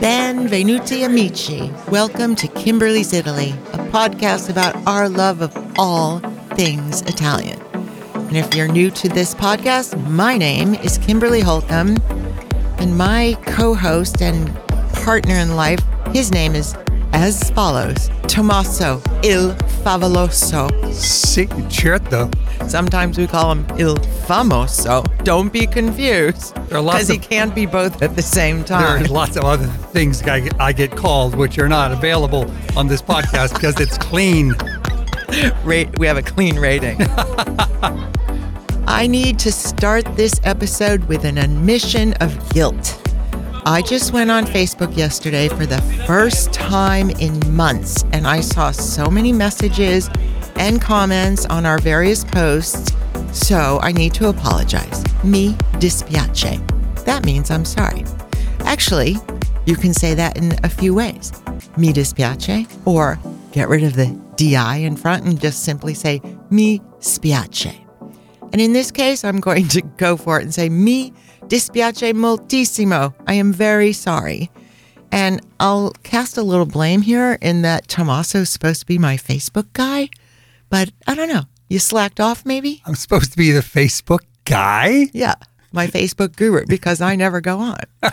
Benvenuti amici. Welcome to Kimberly's Italy, a podcast about our love of all things Italian. And if you're new to this podcast, my name is Kimberly Holcomb, and my co host and partner in life, his name is as follows Tommaso il Favoloso. Sì, certo. Sometimes we call him il famoso. Don't be confused. There are lots Because he can't be both at the same time. There are lots of other things I get, I get called, which are not available on this podcast because it's clean. Rate, we have a clean rating. I need to start this episode with an admission of guilt. I just went on Facebook yesterday for the first time in months, and I saw so many messages and comments on our various posts. So I need to apologize. Mi dispiace. That means I'm sorry. Actually, you can say that in a few ways. Mi dispiace, or get rid of the di in front and just simply say mi spiace. And in this case, I'm going to go for it and say mi dispiace moltissimo. I am very sorry. And I'll cast a little blame here in that Tommaso's supposed to be my Facebook guy, but I don't know. You slacked off maybe? I'm supposed to be the Facebook guy. Yeah, my Facebook guru because I never go on.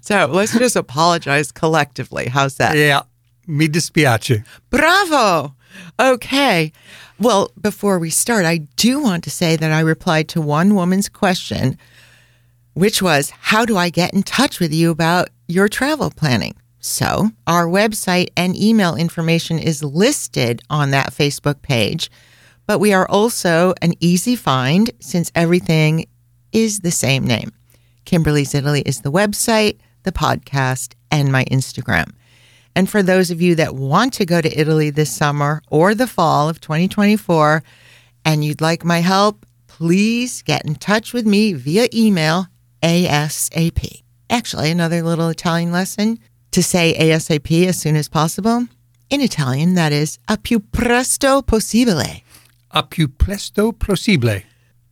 so let's just apologize collectively. How's that? Yeah, mi dispiace. Bravo. Okay. Well, before we start, I do want to say that I replied to one woman's question, which was, How do I get in touch with you about your travel planning? So, our website and email information is listed on that Facebook page, but we are also an easy find since everything is the same name. Kimberly's Italy is the website, the podcast, and my Instagram. And for those of you that want to go to Italy this summer or the fall of 2024 and you'd like my help, please get in touch with me via email ASAP. Actually, another little Italian lesson to say ASAP as soon as possible. In Italian, that is a più presto possibile. A più presto possibile.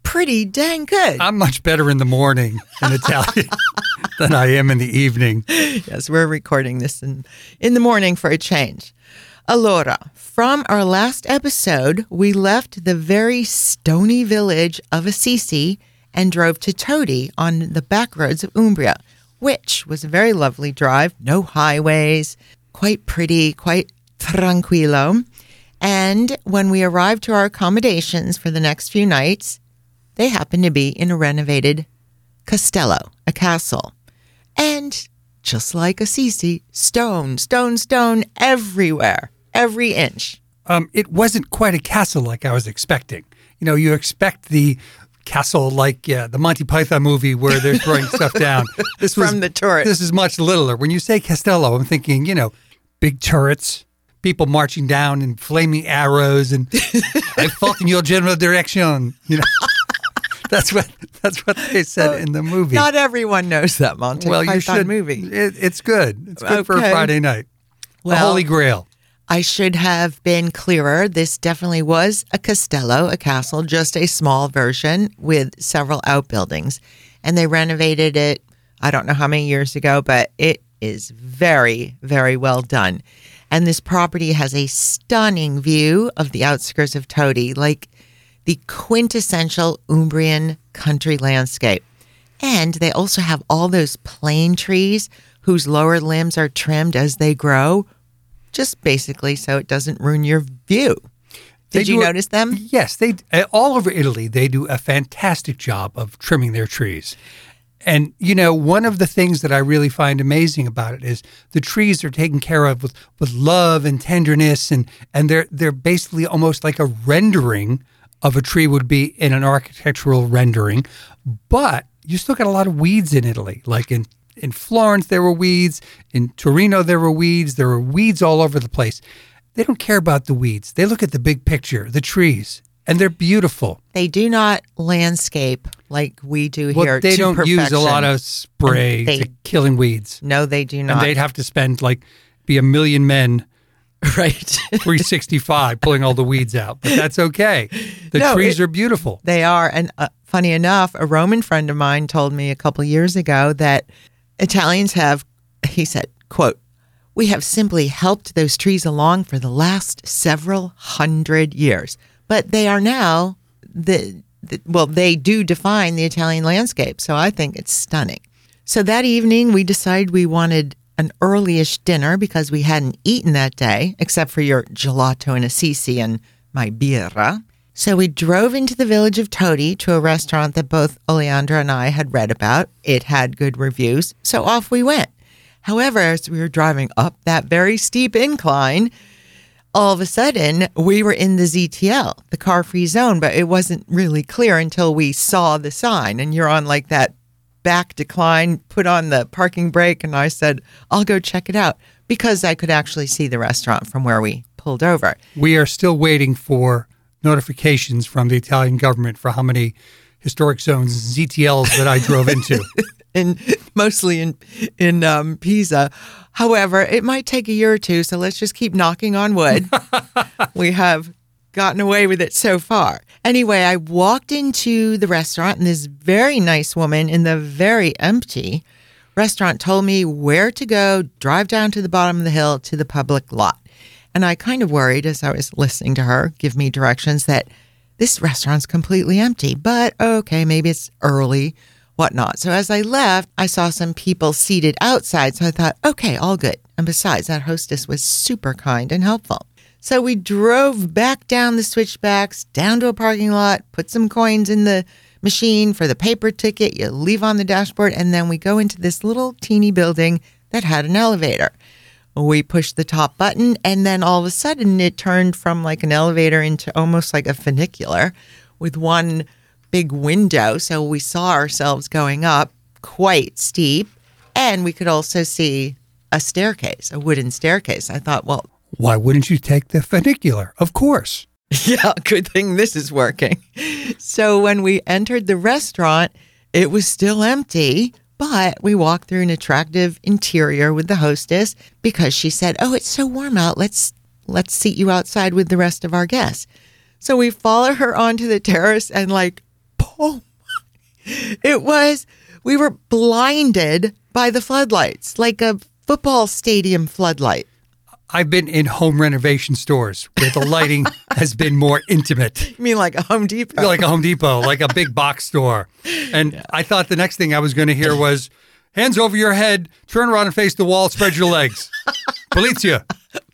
Pretty dang good. I'm much better in the morning in Italian than I am in the evening. yes, we're recording this in, in the morning for a change. Allora, from our last episode, we left the very stony village of Assisi and drove to Todi on the back roads of Umbria, which was a very lovely drive, no highways, quite pretty, quite tranquilo. And when we arrived to our accommodations for the next few nights, they happened to be in a renovated castello, a castle. And just like Assisi, stone, stone, stone everywhere, every inch. Um, it wasn't quite a castle like I was expecting. You know, you expect the castle like yeah, the Monty Python movie where they're throwing stuff down. This was From the turret. This is much littler. When you say Castello, I'm thinking, you know, big turrets, people marching down and flaming arrows, and I fought in your general direction. You know, that's what that's what they said in the movie. Not everyone knows that Monty well, Python you should. movie. It, it's good. It's good for a Friday night. the Holy Grail. I should have been clearer. This definitely was a castello, a castle, just a small version with several outbuildings. And they renovated it, I don't know how many years ago, but it is very, very well done. And this property has a stunning view of the outskirts of Todi, like the quintessential Umbrian country landscape. And they also have all those plane trees whose lower limbs are trimmed as they grow, just basically so it doesn't ruin your view. Did you a- notice them? Yes, they uh, all over Italy they do a fantastic job of trimming their trees. And you know, one of the things that I really find amazing about it is the trees are taken care of with, with love and tenderness and and they're they're basically almost like a rendering of a tree would be in an architectural rendering. But you still got a lot of weeds in Italy. Like in in Florence there were weeds, in Torino there were weeds, there were weeds all over the place. They don't care about the weeds. They look at the big picture, the trees, and they're beautiful. They do not landscape like we do Well, here. they don't use a lot of spray they- to killing weeds. No, they do not. And they'd have to spend like be a million men right. 365 pulling all the weeds out. But that's okay. The No, trees it- are beautiful. They are. And uh, funny enough, a Roman friend of mine told me a couple years ago that Italians have, he said, quote, we have simply helped those trees along for the last several hundred years, but they are now the, the well, they do define the Italian landscape. So I think it's stunning. So that evening, we decided we wanted an earlyish dinner because we hadn't eaten that day, except for your gelato and assisi and my birra. So we drove into the village of Todi to a restaurant that both Oleandra and I had read about. It had good reviews, so off we went. However, as we were driving up that very steep incline, all of a sudden we were in the ZTL, the car free zone, but it wasn't really clear until we saw the sign. And you're on like that back decline, put on the parking brake. And I said, I'll go check it out because I could actually see the restaurant from where we pulled over. We are still waiting for notifications from the Italian government for how many historic zones ZTLs that I drove into. in mostly in in um, Pisa. However, it might take a year or two, so let's just keep knocking on wood. we have gotten away with it so far. Anyway, I walked into the restaurant, and this very nice woman in the very empty restaurant told me where to go, drive down to the bottom of the hill to the public lot. And I kind of worried as I was listening to her give me directions that this restaurant's completely empty, but okay, maybe it's early, whatnot. So as I left, I saw some people seated outside. So I thought, okay, all good. And besides, that hostess was super kind and helpful. So we drove back down the switchbacks, down to a parking lot, put some coins in the machine for the paper ticket. You leave on the dashboard, and then we go into this little teeny building that had an elevator. We pushed the top button, and then all of a sudden it turned from like an elevator into almost like a funicular with one big window. So we saw ourselves going up quite steep, and we could also see a staircase, a wooden staircase. I thought, well, Why wouldn't you take the funicular? Of course. yeah, good thing this is working. So when we entered the restaurant, it was still empty, but we walked through an attractive interior with the hostess because she said, "Oh, it's so warm out. Let's let's seat you outside with the rest of our guests." So we follow her onto the terrace and like, oh boom. It was we were blinded by the floodlights, like a football stadium floodlight. I've been in home renovation stores where the lighting has been more intimate. You mean like a Home Depot? like a Home Depot, like a big box store. And I thought the next thing I was going to hear was hands over your head, turn around and face the wall, spread your legs. Polizia,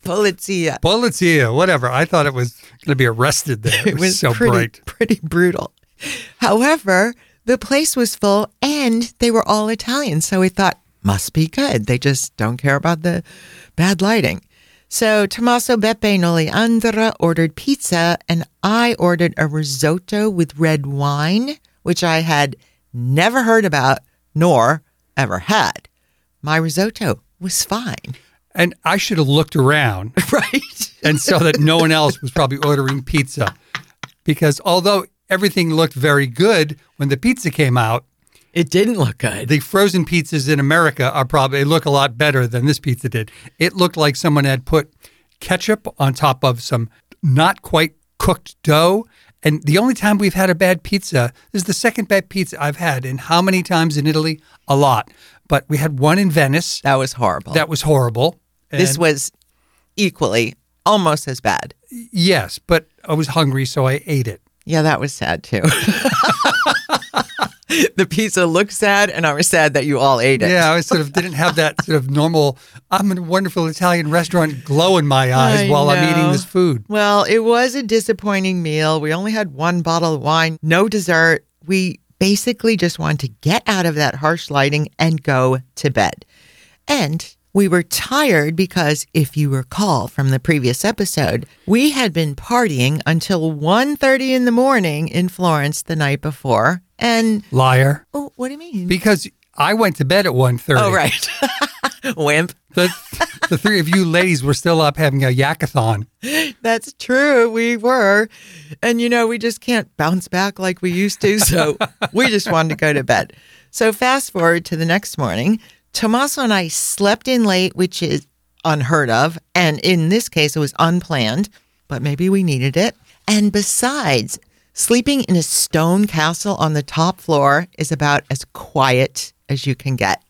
Polizia. polizia, whatever. I thought it was going to be arrested there. It was, so pretty, bright. pretty brutal. However, the place was full and they were all Italian. So we thought, must be good. They just don't care about the bad lighting. So Tommaso Beppe and Oleandra ordered pizza and I ordered a risotto with red wine, which I had never heard about nor ever had. My risotto was fine, And I should have looked around right? and saw that no one else was probably ordering pizza. Because although everything looked very good when the pizza came out, It didn't look good. the frozen pizzas in America are probably look a lot better than this pizza did. It looked like someone had put ketchup on top of some not quite cooked dough. And the only time we've had a bad pizza this is the second bad pizza I've had. And how many times in Italy? A lot. But we had one in Venice That was horrible. that was horrible. this was equally almost as bad. yes, but I was hungry, so I ate it. Yeah, that was sad too. the pizza looked sad, and I was sad that you all ate it. Yeah, I sort of didn't have that sort of normal. I'm in a wonderful Italian restaurant glow in my eyes I while I'm eating this food. Well, it was a disappointing meal. We only had one bottle of wine, no dessert. We basically just wanted to get out of that harsh lighting and go to bed. And we were tired because if you recall from the previous episode, we had been partying until 1:30 in the morning in Florence the night before. And Liar. oh, what do you mean? Because I went to bed at 1.30. oh, right. Wimp. The, the three of you ladies were still up having a yakathon. That's true. We were. And, you know, we just can't bounce back like we used to. So we just wanted to go to bed. So, fast forward to the next morning. Tommaso and I slept in late, which is unheard of. And in this case, it was unplanned, but maybe we needed it. And besides, Sleeping in a stone castle on the top floor is about as quiet as you can get.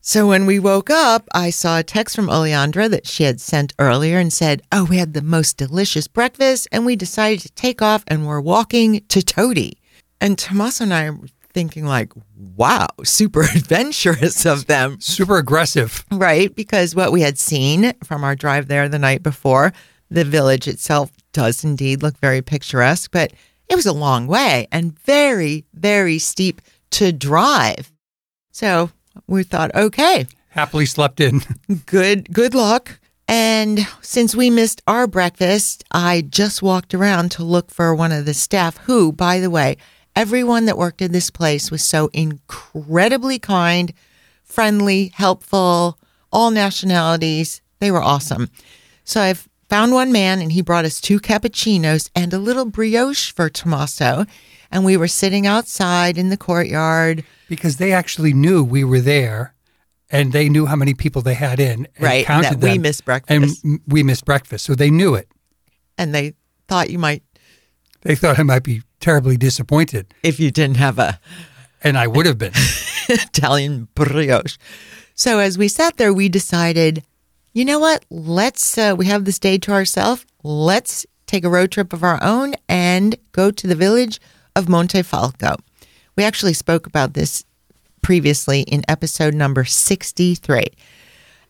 So when we woke up, I saw a text from Oleandra that she had sent earlier and said, Oh, we had the most delicious breakfast and we decided to take off and we're walking to Todi. And Tommaso and I thinking like, wow, super adventurous of them. Super aggressive. Right, because what we had seen from our drive there the night before, the village itself does indeed look very picturesque, but it was a long way and very, very steep to drive. So we thought, okay, Happily slept in. good good luck. And since we missed our breakfast, I just walked around to look for one of the staff who, by the way, everyone that worked in this place was so incredibly kind, friendly, helpful, all nationalities. They were awesome. So I've found one man and he brought us two cappuccinos and a little brioche for Tommaso. And we were sitting outside in the courtyard. because they actually knew we were there and they knew how many people they had in and Right, counted that we them, missed and breakfast. m- we missed breakfast so they knew it And they thought you might, they thought i might be terribly disappointed if you didn't have a and i would have been Italian brioche. So as we sat there, we decided, you know what? Let's, uh, we have this day to ourselves. Let's take a road trip of our own and go to the village of Montefalco. We actually spoke about this previously in episode number 63.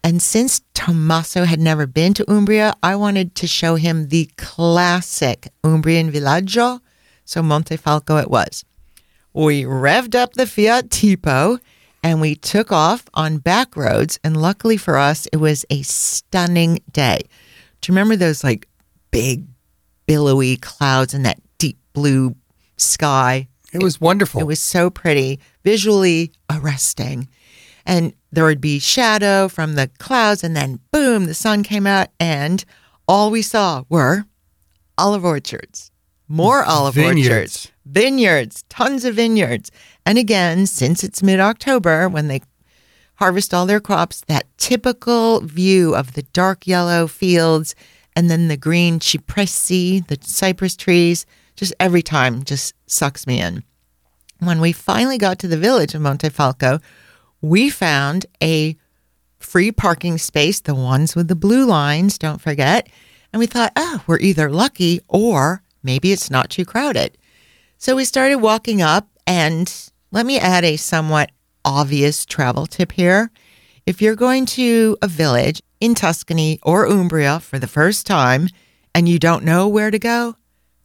And since Tommaso had never been to Umbria, I wanted to show him the classic Umbrian villaggio. So Montefalco it was. We revved up the Fiat Tipo and we took off on back roads. And luckily for us, it was a stunning day. Do you remember those like big, billowy clouds and that deep blue sky? it was wonderful It was so pretty, visually arresting. And there would be shadow from the clouds, and then boom, the sun came out, and all we saw were olive orchards, more olive Vineyards. orchards, vineyards, tons of vineyards. And again, since it's mid October when they harvest all their crops, that typical view of the dark yellow fields and then the green cipressi, the cypress trees, just every time just sucks me in. When we finally got to the village of Montefalco, we found a free parking space, the ones with the blue lines, don't forget. And we thought, oh, we're either lucky or maybe it's not too crowded. So we started walking up, and let me add a somewhat obvious travel tip here. If you're going to a village in Tuscany or Umbria for the first time and you don't know where to go,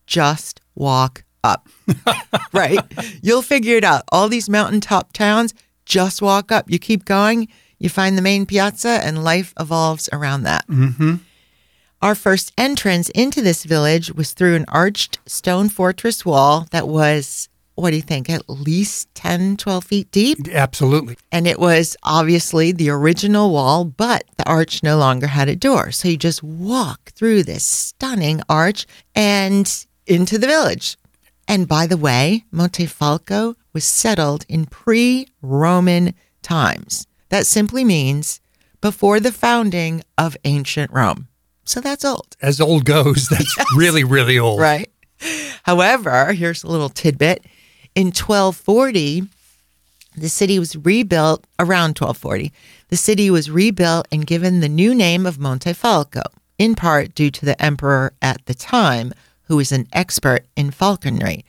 just walk up. right? You'll figure it out. All these mountaintop towns, just walk up. You keep going, you find the main piazza, and life evolves around that. Mm-hmm. Our first entrance into this village was through an arched stone fortress wall that was, what do you think, at least 10, 12 feet deep? absolutely And it was obviously the original wall, but the arch no longer had a door. So you just walk through this stunning arch and into the village. And by the way, Montefalco was settled in pre Roman times. That simply means before the founding of ancient Rome. So that's old. as old goes that's really really old Right. However, here's a little tidbit. In 1240, the city was rebuilt around 1240. The city was rebuilt and given the new name of Montefalco, in part due to the emperor at the time, who was an expert in falconry.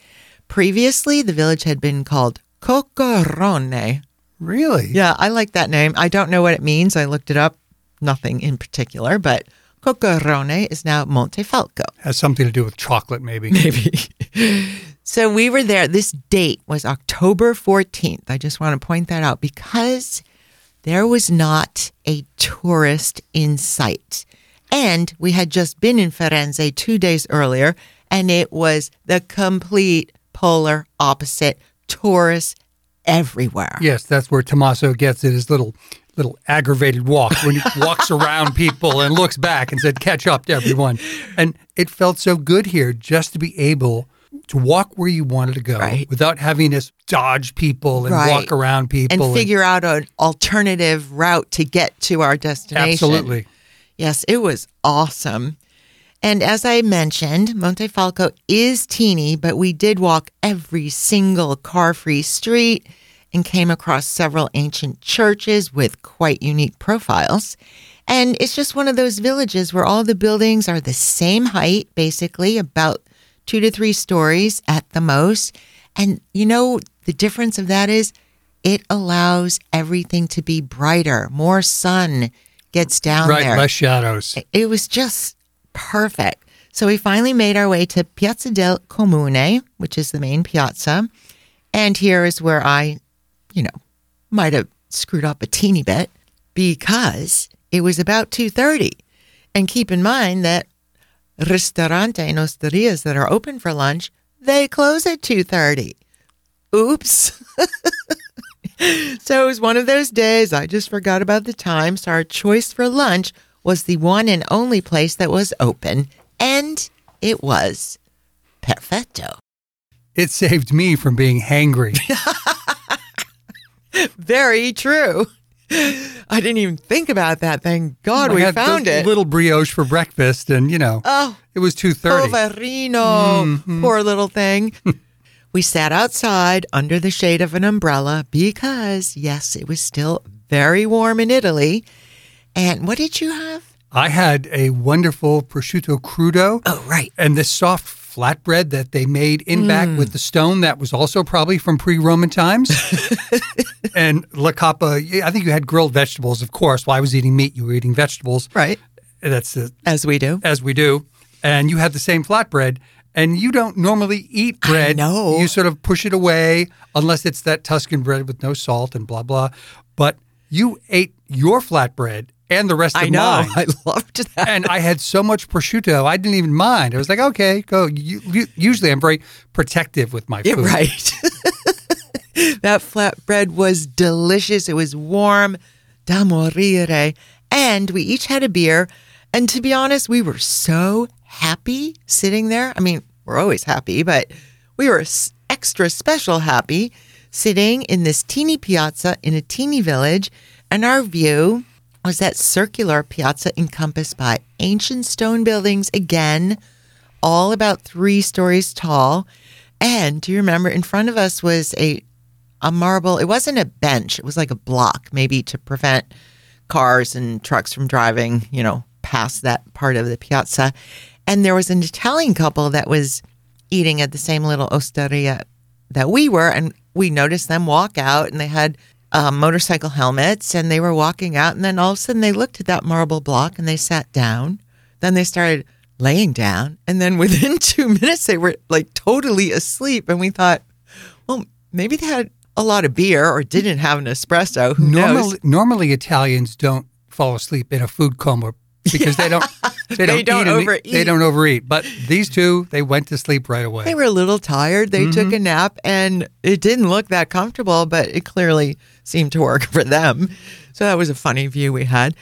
Previously, the village had been called Coccorone. really Yeah, I like that name. I don't know what it means. I looked it up. Nothing in particular, but Coccorone is now Montefalco. has something to do with chocolate maybe Maybe. so we were there. This date was October 14th. I just want to point that out because there was not a tourist in sight. And we had just been in Firenze two days earlier, and it was the complete polar opposite. Tourists everywhere. yes that's where tommaso gets it his little little aggravated walk when he walks around people and looks back and said catch up to everyone and it felt so good here just to be able to walk where you wanted to go Right. without having to dodge people and Right. walk around people And figure out an alternative route to get to our destination. absolutely Yes, it was awesome. And as I mentioned, Montefalco is teeny, but we did walk every single car free street and came across several ancient churches with quite unique profiles. And it's just one of those villages where all the buildings are the same height, basically, about two to three stories at the most. And you know, the difference of that is it allows everything to be brighter, more sun gets down right, there. less shadows. It was just perfect. So we finally made our way to Piazza del Comune, which is the main piazza. And here is where I, you know, might have screwed up a teeny bit because it was about 2:30. And keep in mind that ristorante and osterias that are open for lunch, they close at 2:30. Oops. so it was one of those days I just forgot about the time, so our choice for lunch was the one and only place that was open, and it was perfetto. It saved me from being hangry. Very true. I didn't even think about that. Thank God I we had found it. Little brioche for breakfast, and you know, oh, it was two thirty. Poverino, Mm-hmm. poor little thing. we sat outside under the shade of an umbrella because, yes, it was still very warm in Italy. And what did you have? I had a wonderful prosciutto crudo Oh, right. and this soft flatbread that they made in back Mm. with the stone that was also probably from pre-Roman times. and La Capa, I think you had grilled vegetables, of course. While I was eating meat, you were eating vegetables. Right. That's the, As we do. as we do. And you had the same flatbread. And you don't normally eat bread. know. You sort of push it away unless it's that Tuscan bread with no salt and blah blah. But you ate your flatbread and the rest of I know. mine. I loved that. and I had so much prosciutto, I didn't even mind. I was like, okay, go. You, you, usually, I'm very protective with my Yeah, food. right. that flatbread was delicious. It was warm, da morire. And we each had a beer. And to be honest, we were so happy sitting there. I mean, we're always happy, but we were extra special happy sitting in this teeny piazza in a teeny village. And our view was that circular piazza encompassed by ancient stone buildings again, all about three stories tall. And do you remember in front of us was a a marble, it wasn't a bench, it was like a block, maybe to prevent cars and trucks from driving, you know, past that part of the piazza. And there was an Italian couple that was eating at the same little osteria that we were, and we noticed them walk out and they had um, motorcycle helmets and they were walking out. And then all of a sudden they looked at that marble block and they sat down. Then they started laying down. And then within two minutes, they were like totally asleep. And we thought, well, maybe they had a lot of beer or didn't have an espresso. Who knows? Normally, normally Italians don't fall asleep in a food coma because they don't they don't, don't eat overeat. They don't overeat. But these two, they went to sleep right away. They were a little tired. They took a nap and it didn't look that comfortable, but it clearly seemed to work for them. So that was a funny view we had.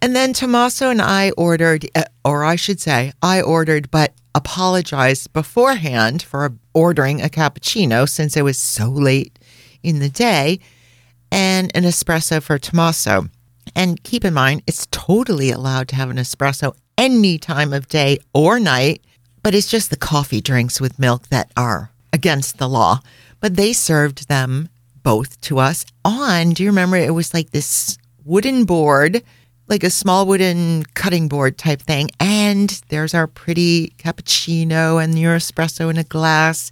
And then Tommaso and I ordered, uh, or I should say, I ordered, but apologized beforehand for ordering a cappuccino since it was so late in the day and an espresso for Tommaso. And keep in mind, it's totally allowed to have an espresso any time of day or night, but it's just the coffee drinks with milk that are against the law. But they served them both to us on, do you remember? It was like this wooden board, like a small wooden cutting board type thing. And there's our pretty cappuccino and your espresso in a glass.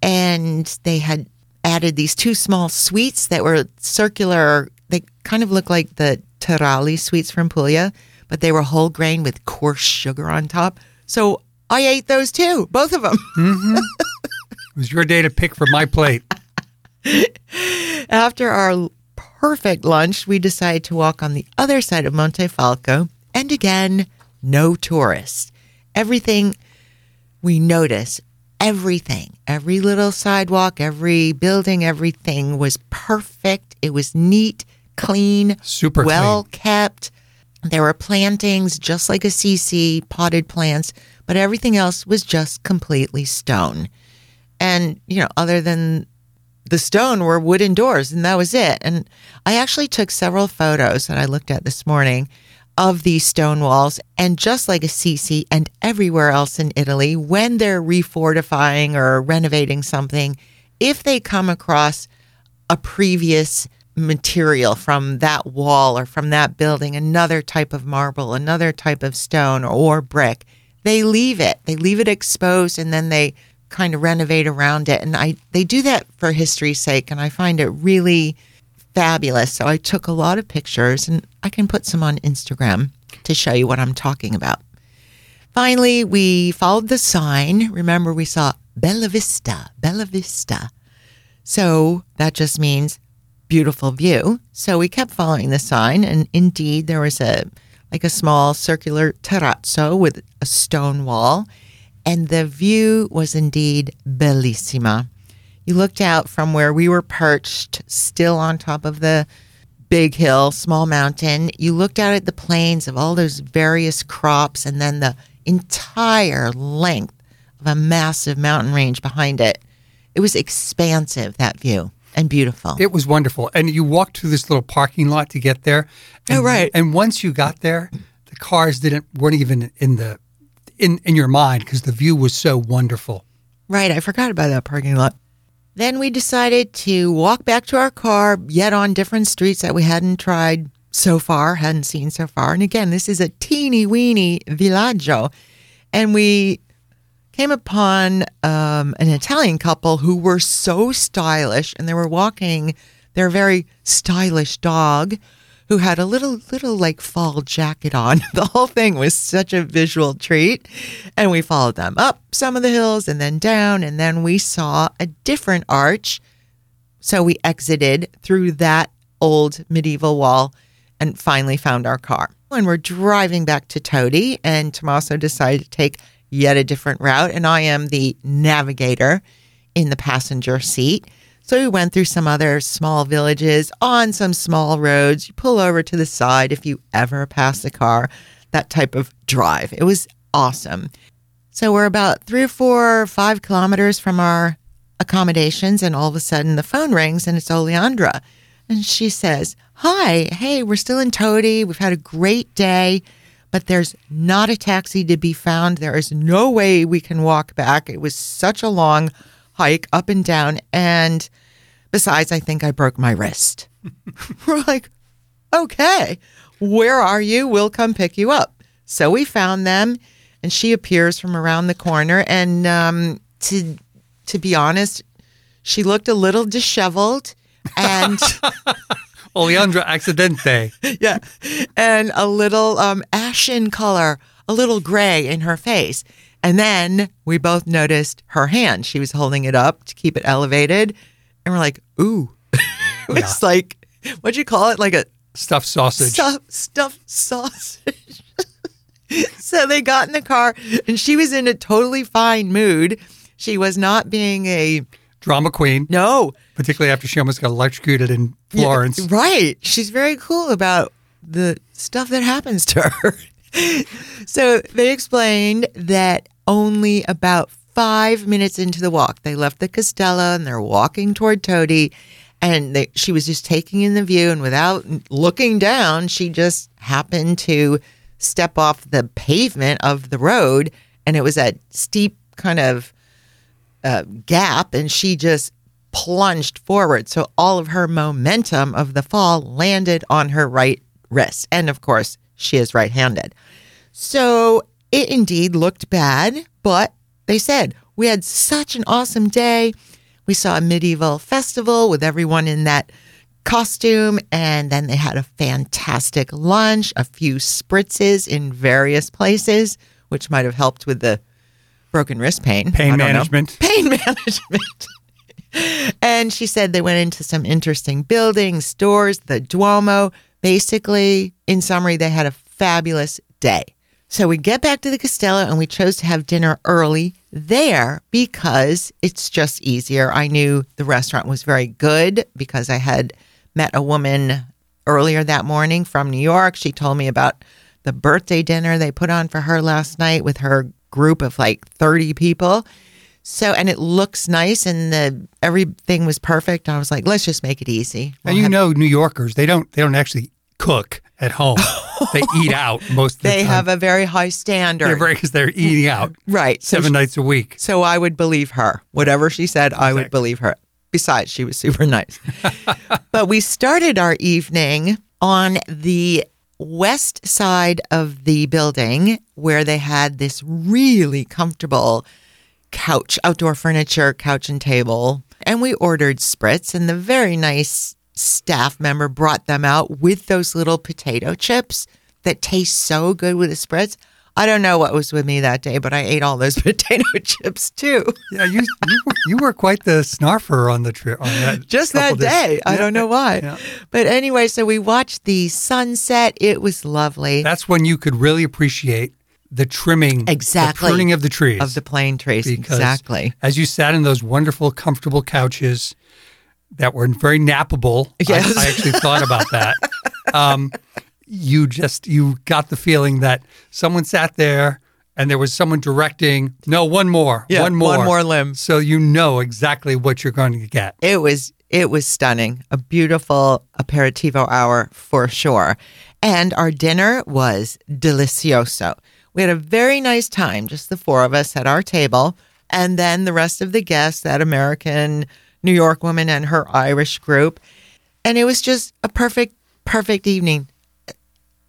And they had added these two small sweets that were circular. They kind of look like the Taralli sweets from Puglia, but they were whole grain with coarse sugar on top. So I ate those too, both of them. Mm-hmm. It was your day to pick from my plate. After our perfect lunch, we decided to walk on the other side of Montefalco. And again, no tourists. Everything we notice, everything, every little sidewalk, every building, everything was perfect. It was neat, clean, Super well kept. There were plantings just like Assisi, potted plants, but everything else was just completely stone. And, you know, other than the stone were wooden doors, and that was it. And I actually took several photos that I looked at this morning of these stone walls. And just like Assisi and everywhere else in Italy, when they're refortifying or renovating something, if they come across a previous material from that wall or from that building, another type of marble, another type of stone or brick, they leave it. They leave it exposed and then they kind of renovate around it. And I they do that for history's sake and I find it really fabulous. So I took a lot of pictures and I can put some on Instagram to show you what I'm talking about. Finally, we followed the sign. Remember, we saw Bella Vista, Bella Vista. So that just means beautiful view. So we kept following the sign, and indeed, there was a like a small circular terrazzo with a stone wall, and the view was indeed bellissima. You looked out from where we were perched, still on top of the big hill, small mountain. You looked out at the plains of all those various crops and then the entire length of a massive mountain range behind it. It was expansive, that view, and beautiful. It was wonderful. And you walked through this little parking lot to get there. Oh, and, Oh, right. And once you got there, the cars didn't weren't even in the in in your mind because the view was so wonderful. Right, I forgot about that parking lot. Then we decided to walk back to our car, yet on different streets that we hadn't tried so far, hadn't seen so far. And again, this is a teeny weeny villaggio. And we came upon um, an Italian couple who were so stylish and they were walking their very stylish dog who had a little little like fall jacket on. The whole thing was such a visual treat. And we followed them up some of the hills and then down and then we saw a different arch. So we exited through that old medieval wall and finally found our car. And we're driving back to Todi and Tommaso decided to take yet a different route and I am the navigator in the passenger seat. So we went through some other small villages on some small roads. You pull over to the side if you ever pass a car, that type of drive. It was awesome. So we're about three or four five kilometers from our accommodations, and all of a sudden the phone rings and it's Oleandra. And she says, Hi, hey, we're still in Todi. We've had a great day, but there's not a taxi to be found. There is no way we can walk back. It was such a long hike up and down. And besides, I think I broke my wrist. We're like, okay, where are you? We'll come pick you up. So we found them, and she appears from around the corner. And um, to to be honest, she looked a little disheveled, and Oleandra Accidente. yeah, and a little um, ashen color, a little gray in her face. And then we both noticed her hand. She was holding it up to keep it elevated, and we're like, "Ooh!" it's like what'd you call it? Like a Stuffed sausage. stuff stuffed sausage. so they got in the car, and she was in a totally fine mood. She was not being a Drama queen, no particularly after she almost got electrocuted in Florence. Yeah, right. She's very cool about the stuff that happens to her. so they explained that only about five minutes into the walk, they left the Castella and they're walking toward Todi. And they, she was just taking in the view, and without looking down, she just happened to step off the pavement of the road, and it was a steep kind of uh, gap and she just plunged forward. So all of her momentum of the fall landed on her right wrist. And of course, she is right handed. So it indeed looked bad, but they said, We had such an awesome day. We saw a medieval festival with everyone in that costume, and then they had a fantastic lunch, a few spritzes in various places, which might have helped with the broken wrist pain. Pain don't know. management. Pain management. and she said they went into some interesting buildings, stores, the Duomo. Basically, in summary, they had a fabulous day. So we get back to the Castello and we chose to have dinner early there because it's just easier. I knew the restaurant was very good because I had met a woman earlier that morning from New York. She told me about the birthday dinner they put on for her last night with her group of like 30 people. So, and it looks nice and the everything was perfect. I was like, let's just make it easy. We'll And you have- know, New Yorkers they don't they don't actually cook at home. they eat out most of the they time. have a very high standard. they're because they're eating out right. So, seven nights a week. so I would believe her. Whatever she said, I would believe her. Besides, she was super nice. but we started our evening on the west side of the building where they had this really comfortable couch, outdoor furniture, couch and table. And we ordered spritz, and the very nice staff member brought them out with those little potato chips that taste so good with the spritz. I don't know what was with me that day, but I ate all those potato chips too. Yeah, you you were, you were quite the snarfer on the trip on that. Just that day. I don't know why. yeah. But anyway, so we watched the sunset. It was lovely That's when you could really appreciate the trimming, Exactly. the pruning of the trees. of the plane trees. because Exactly. As you sat in those wonderful, comfortable couches that were very nappable. I- I, actually thought about that. Um, you just you got the feeling that someone sat there and there was someone directing. No, one more, Yeah, one more, one more limb. So you know exactly what you're going to get. It was it was stunning. A beautiful aperitivo hour for sure. And our dinner was delicioso. We had a very nice time, just the four of us at our table. And then the rest of the guests, that American New York woman and her Irish group. And it was just a perfect, perfect evening.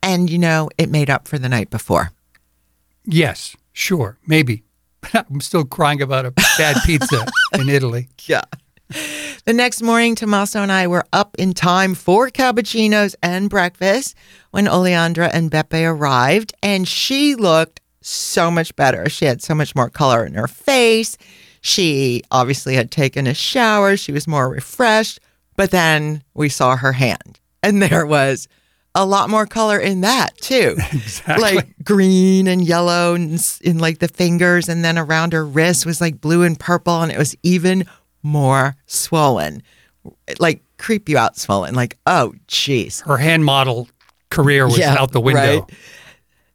And, you know, it made up for the night before. Yes, sure, maybe. I'm still crying about a bad pizza in Italy. Yeah. The next morning, Tommaso and I were up in time for cappuccinos and breakfast when Oleandra and Beppe arrived, and she looked so much better. She had so much more color in her face. She obviously had taken a shower. She was more refreshed. But then we saw her hand, and there was a lot more color in that too. Exactly. Like green and yellow and in like the fingers, and then around her wrist was like blue and purple, and it was even more swollen, like creep you out swollen. Like, oh, jeez. Her hand model career was Yeah, out the window. right.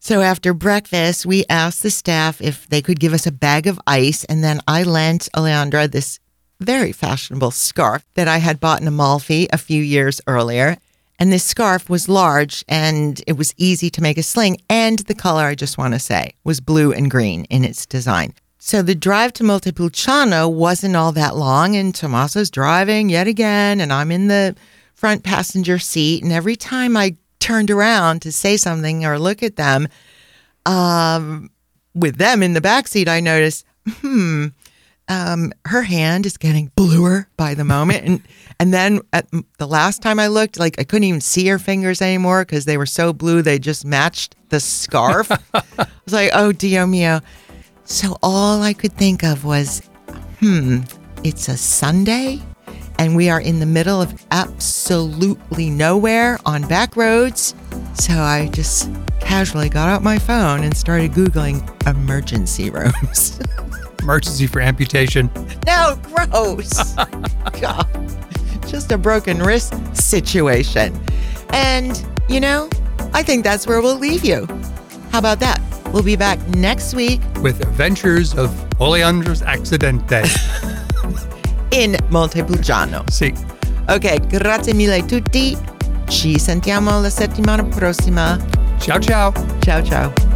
So after breakfast, we asked the staff if they could give us a bag of ice, and then I lent Oleandra this very fashionable scarf that I had bought in Amalfi a few years earlier. And this scarf was large and it was easy to make a sling. And the color, I just want to say, was blue and green in its design. So the drive to Montepulciano wasn't all that long, and Tommaso's driving yet again, and I'm in the front passenger seat. And every time I turned around to say something or look at them, um, with them in the back seat, I noticed, hmm, um, her hand is getting bluer by the moment, and and then at the last time I looked, like I couldn't even see her fingers anymore because they were so blue they just matched the scarf. I was like, oh Dio mio. So all I could think of was, hmm, it's a Sunday, and we are in the middle of absolutely nowhere on back roads. So I just casually got out my phone and started googling emergency rooms. Emergency for amputation. No, gross. God. Just a broken wrist situation. And, you know, I think that's where we'll leave you. How about that? We'll be back next week with Adventures of Oleandra's Accidente. in Montepulciano. Sì. Ok, grazie mille tutti. Ci sentiamo la settimana prossima. ciao ciao. Ciao, ciao.